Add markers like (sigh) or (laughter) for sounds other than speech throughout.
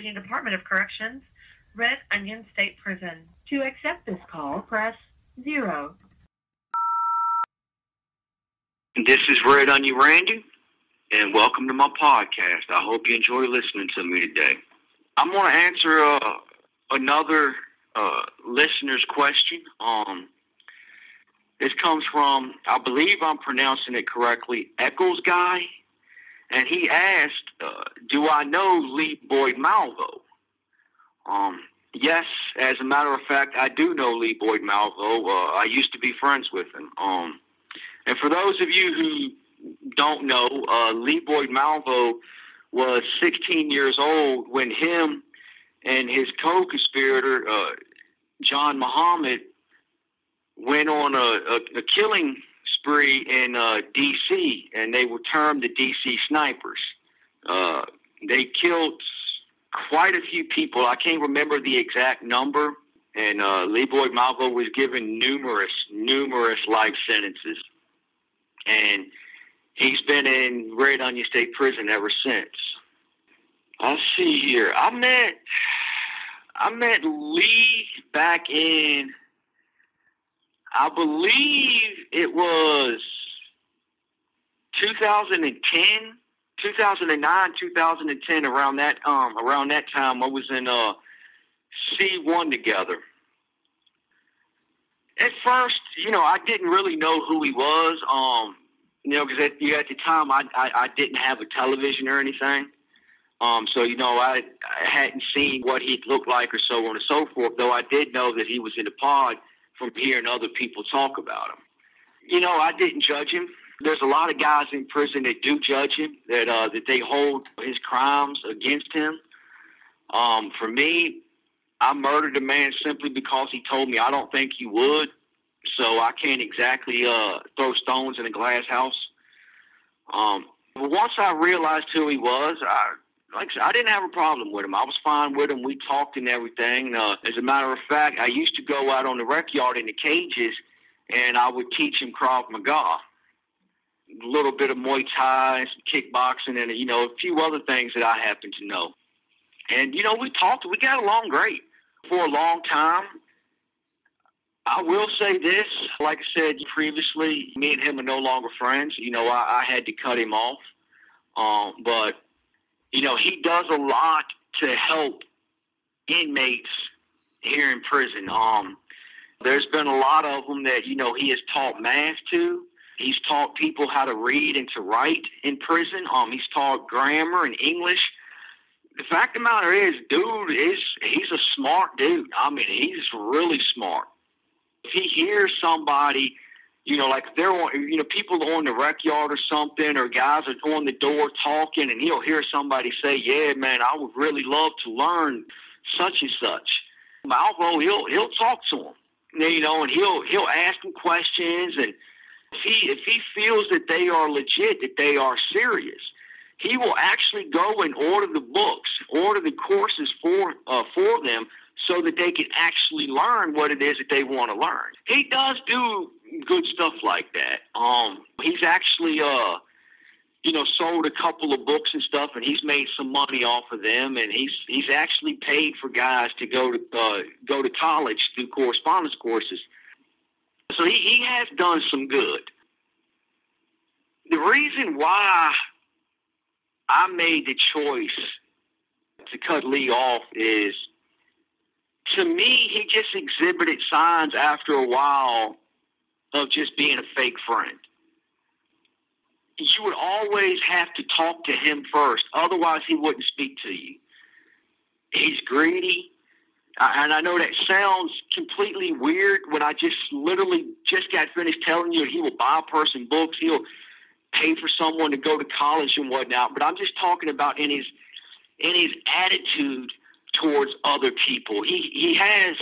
Department of Corrections, Red Onion State Prison. To accept this call, press zero. This is Red Onion Randy, and welcome to my podcast. I hope you enjoy listening to me today. I'm going to answer uh, another uh, listener's question. Um, this comes from, I believe I'm pronouncing it correctly, Eccles Guy, and he asked, uh, "Do I know Lee Boyd Malvo?" Um, yes, as a matter of fact, I do know Lee Boyd Malvo. Uh, I used to be friends with him. Um, and for those of you who don't know, uh, Lee Boyd Malvo was 16 years old when him and his co-conspirator uh, John Muhammad went on a, a, a killing spree in uh, D.C. and they were termed the D.C. Snipers. Uh, they killed quite a few people. I can't remember the exact number. And uh, Lee Boyd Malvo was given numerous, numerous life sentences. And he's been in Red Onion State Prison ever since. Let's see here. I met I met Lee back in I believe it was 2010, 2009, 2010 around that um around that time I was in uh C1 together. At first, you know, I didn't really know who he was. Um, you know, because at, at the time I, I I didn't have a television or anything. Um, so you know, I, I hadn't seen what he looked like or so on and so forth. Though I did know that he was in the pod from hearing other people talk about him. You know, I didn't judge him. There's a lot of guys in prison that do judge him, that uh, that they hold his crimes against him. Um, for me, I murdered a man simply because he told me I don't think he would. So I can't exactly uh, throw stones in a glass house. Um, but once I realized who he was, I like I, said, I didn't have a problem with him. I was fine with him. We talked and everything. Uh, as a matter of fact, I used to go out on the rec yard in the cages, and I would teach him Krav Maga, a little bit of Muay Thai, kickboxing, and you know a few other things that I happen to know. And you know we talked. We got along great for a long time. I will say this, like I said previously, me and him are no longer friends. You know, I, I had to cut him off. Um, but you know, he does a lot to help inmates here in prison. Um, there's been a lot of them that you know he has taught math to. He's taught people how to read and to write in prison. Um, he's taught grammar and English. The fact of the matter is, dude is he's a smart dude. I mean, he's really smart. If he hears somebody you know, like they're on, you know, people on the rec yard or something, or guys are on the door talking, and he'll hear somebody say, "Yeah, man, I would really love to learn such and such." Malvo, he'll he'll talk to them, you know, and he'll he'll ask them questions, and if he if he feels that they are legit, that they are serious, he will actually go and order the books, order the courses for uh, for them, so that they can actually learn what it is that they want to learn. He does do good stuff like that. Um, he's actually uh, you know, sold a couple of books and stuff, and he's made some money off of them, and he's he's actually paid for guys to go to uh, go to college through correspondence courses. So he, he has done some good. The reason why I made the choice to cut Lee off is to me, he just exhibited signs after a while of just being a fake friend. You would always have to talk to him first, otherwise, he wouldn't speak to you. He's greedy. And I know that sounds completely weird when I just literally just got finished telling you he will buy a person books, he'll pay for someone to go to college and whatnot. But I'm just talking about in his in his attitude towards other people. He he has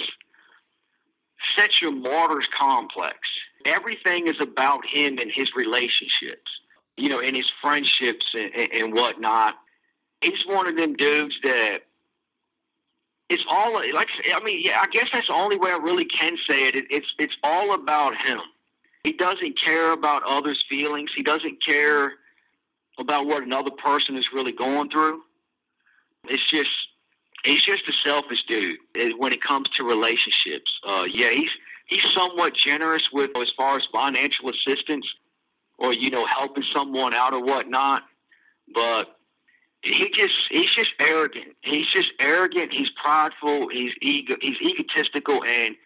such a martyr's complex. Everything is about him and his relationships, you know, and his friendships and, and, and whatnot. He's one of them dudes that it's all like I mean, yeah, I guess that's the only way I really can say it. it. It's it's all about him. He doesn't care about others' feelings. He doesn't care about what another person is really going through. It's just he's just a selfish dude when it comes to relationships. Uh, yeah, he's he's somewhat generous with as far as financial assistance or you know helping someone out or whatnot, but he just he's just arrogant. He's just arrogant. He's prideful. He's ego. He's egotistical, and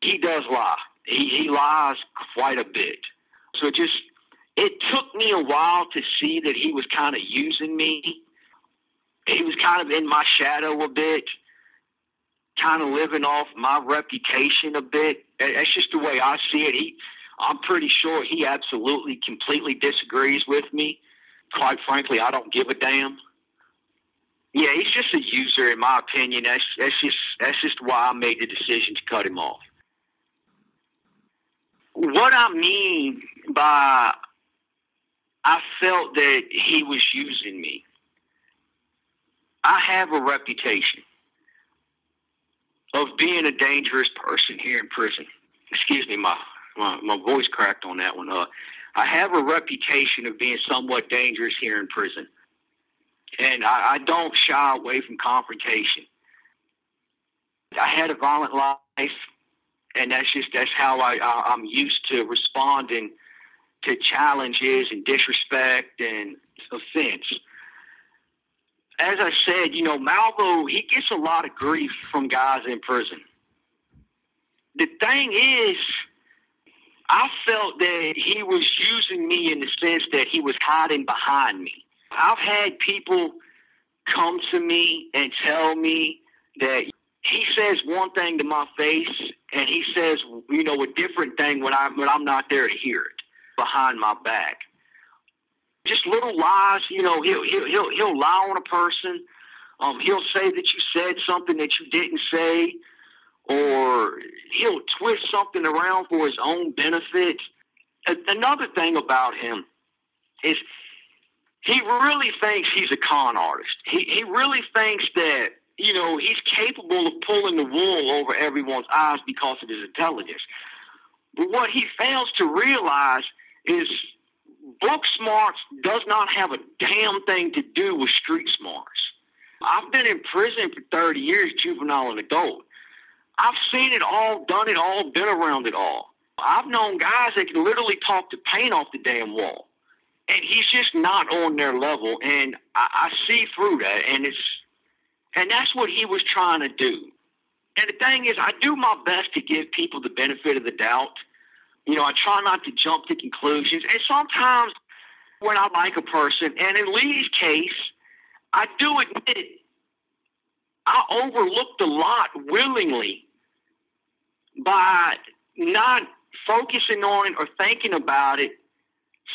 he does lie. He he lies quite a bit. So it just it took me a while to see that he was kind of using me. He was kind of in my shadow a bit, kind of living off my reputation a bit. That's just the way I see it. He, I'm pretty sure he absolutely, completely disagrees with me. Quite frankly, I don't give a damn. Yeah, he's just a user, in my opinion. That's that's just that's just why I made the decision to cut him off. What I mean by I felt that he was using me. I have a reputation of being a dangerous person here in prison. Excuse me, my my, my voice cracked on that one. Uh, I have a reputation of being somewhat dangerous here in prison and I, I don't shy away from confrontation. I had a violent life, and that's just that's how I, I I'm used to responding to challenges and disrespect and offense. As I said, you know, Malvo, he gets a lot of grief from guys in prison. The thing is, I felt that he was using me in the sense that he was hiding behind me. I've had people come to me and tell me that he says one thing to my face and he says, you know, a different thing when I'm when I'm not there to hear it behind my back. Just little lies, you know. He'll he'll he'll, he'll lie on a person. Um, he'll say that you said something that you didn't say, or he'll twist something around for his own benefit. Another thing about him is he really thinks he's a con artist. He he really thinks that you know he's capable of pulling the wool over everyone's eyes because of his intelligence. But what he fails to realize is book smarts does not have a damn thing to do with street smarts. I've been in prison for 30 years, juvenile and adult. I've seen it all, done it all, been around it all. I've known guys that can literally talk the paint off the damn wall and he's just not on their level. And I, I see through that, and it's and that's what he was trying to do. And the thing is, I do my best to give people the benefit of the doubt. You know, I try not to jump to conclusions. And sometimes when I like a person, and in Lee's case, I do admit I overlooked a lot willingly by not focusing on or thinking about it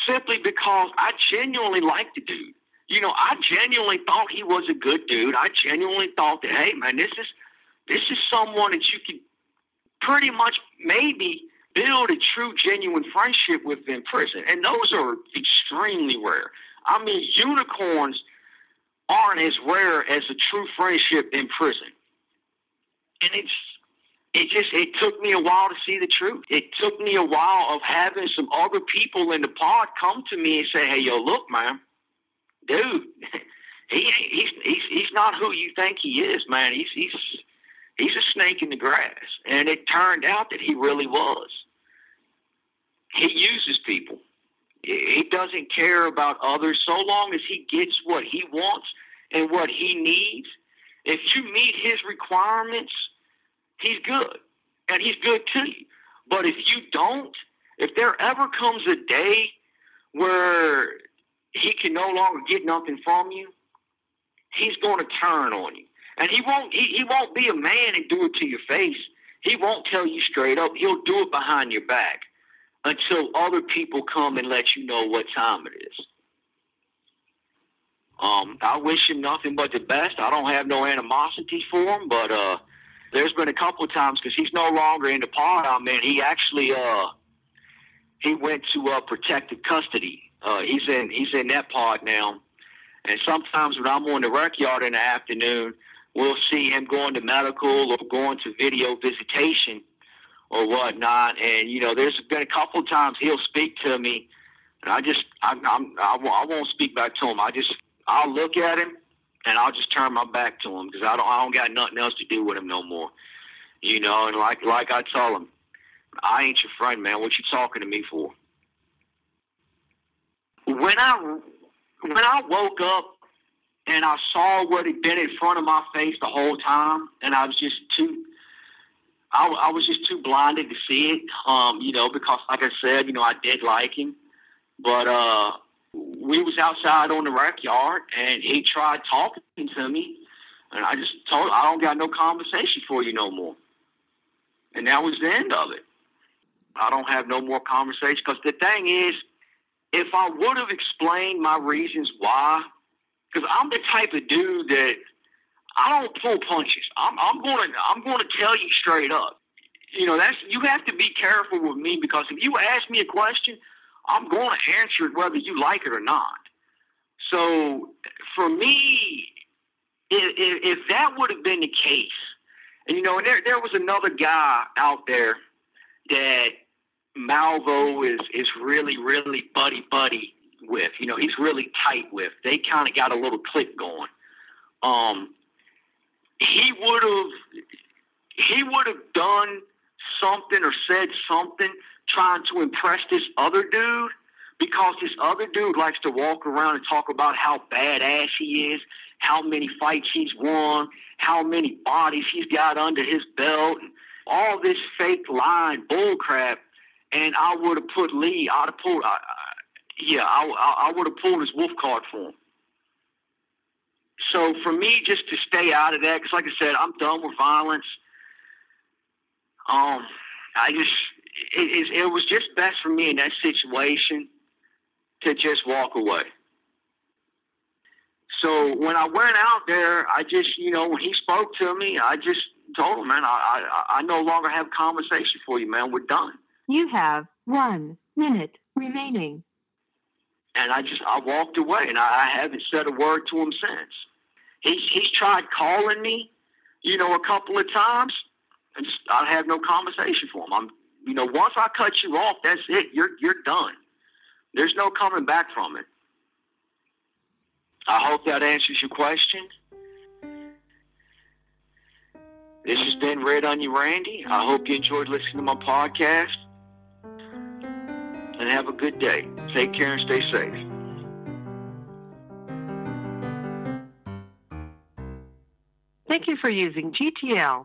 simply because I genuinely liked the dude. You know, I genuinely thought he was a good dude. I genuinely thought that, hey, man, this is this is someone that you can pretty much maybe build a true, genuine friendship with in prison, and those are extremely rare. I mean, unicorns aren't as rare as a true friendship in prison, and it's it just it took me a while to see the truth. It took me a while of having some other people in the pod come to me and say, "Hey, yo, look, man, dude, (laughs) he he's he's he's not who you think he is, man. He's he's he's a snake in the grass." And it turned out that he really was. He uses people. He doesn't care about others so long as he gets what he wants and what he needs. If you meet his requirements he's good and he's good to you. But if you don't, if there ever comes a day where he can no longer get nothing from you, he's going to turn on you. And he won't he, he won't be a man and do it to your face. He won't tell you straight up. He'll do it behind your back until other people come and let you know what time it is. Um, I wish him nothing but the best. I don't have no animosity for him, but uh, there's been a couple of times because he's no longer in the pod I'm in. He actually uh he went to uh, protective custody. Uh, he's in he's in that pod now, and sometimes when I'm on the rec yard in the afternoon, we'll see him going to medical or going to video visitation or whatnot. And you know, there's been a couple of times he'll speak to me, and I just I, I'm I, I won't speak back to him. I just I'll look at him and I'll just turn my back to him because I don't I don't got nothing else to do with him no more. You know, and like like I tell him, I ain't your friend, man. What you talking to me for? When I when I woke up and I saw what had been in front of my face the whole time, and I was just too. I, I was just too blinded to see it, um, you know, because like I said, you know, I did like him, but uh, we was outside on the rec yard, and he tried talking to me, and I just told, I don't got no conversation for you no more, and that was the end of it. I don't have no more conversation because the thing is, if I would have explained my reasons why, because I'm the type of dude that I don't pull punches. I'm, I'm going to I'm going to tell you straight up. You know that's you have to be careful with me because if you ask me a question, I'm going to answer it whether you like it or not. So for me, if, if that would have been the case, and you know, and there there was another guy out there that Malvo is is really really buddy buddy with. You know, he's really tight with. They kind of got a little click going. Um, he would have he would have done something or said something trying to impress this other dude because this other dude likes to walk around and talk about how badass he is, how many fights he's won, how many bodies he's got under his belt, all this fake lying bullcrap. And I would have put Lee, I'd have pulled, I, yeah, I, I, I would have pulled his wolf card for him. So for me, just to stay out of that, because like I said, I'm done with violence. Um, I just it, it, it was just best for me in that situation to just walk away. So when I went out there, I just, you know, when he spoke to me, I just told him, man, I, I, I no longer have conversation for you, man. We're done. You have one minute remaining and I just I walked away, and I, I haven't said a word to him since. He's he's tried calling me, you know, a couple of times, and just I have no conversation for him. I'm, you know, once I cut you off, that's it. You're you're done. There's no coming back from it. I hope that answers your question. This has been Red Onion Randy. I hope you enjoyed listening to my podcast and have a good day. Take care and stay safe. Thank you for using GTL.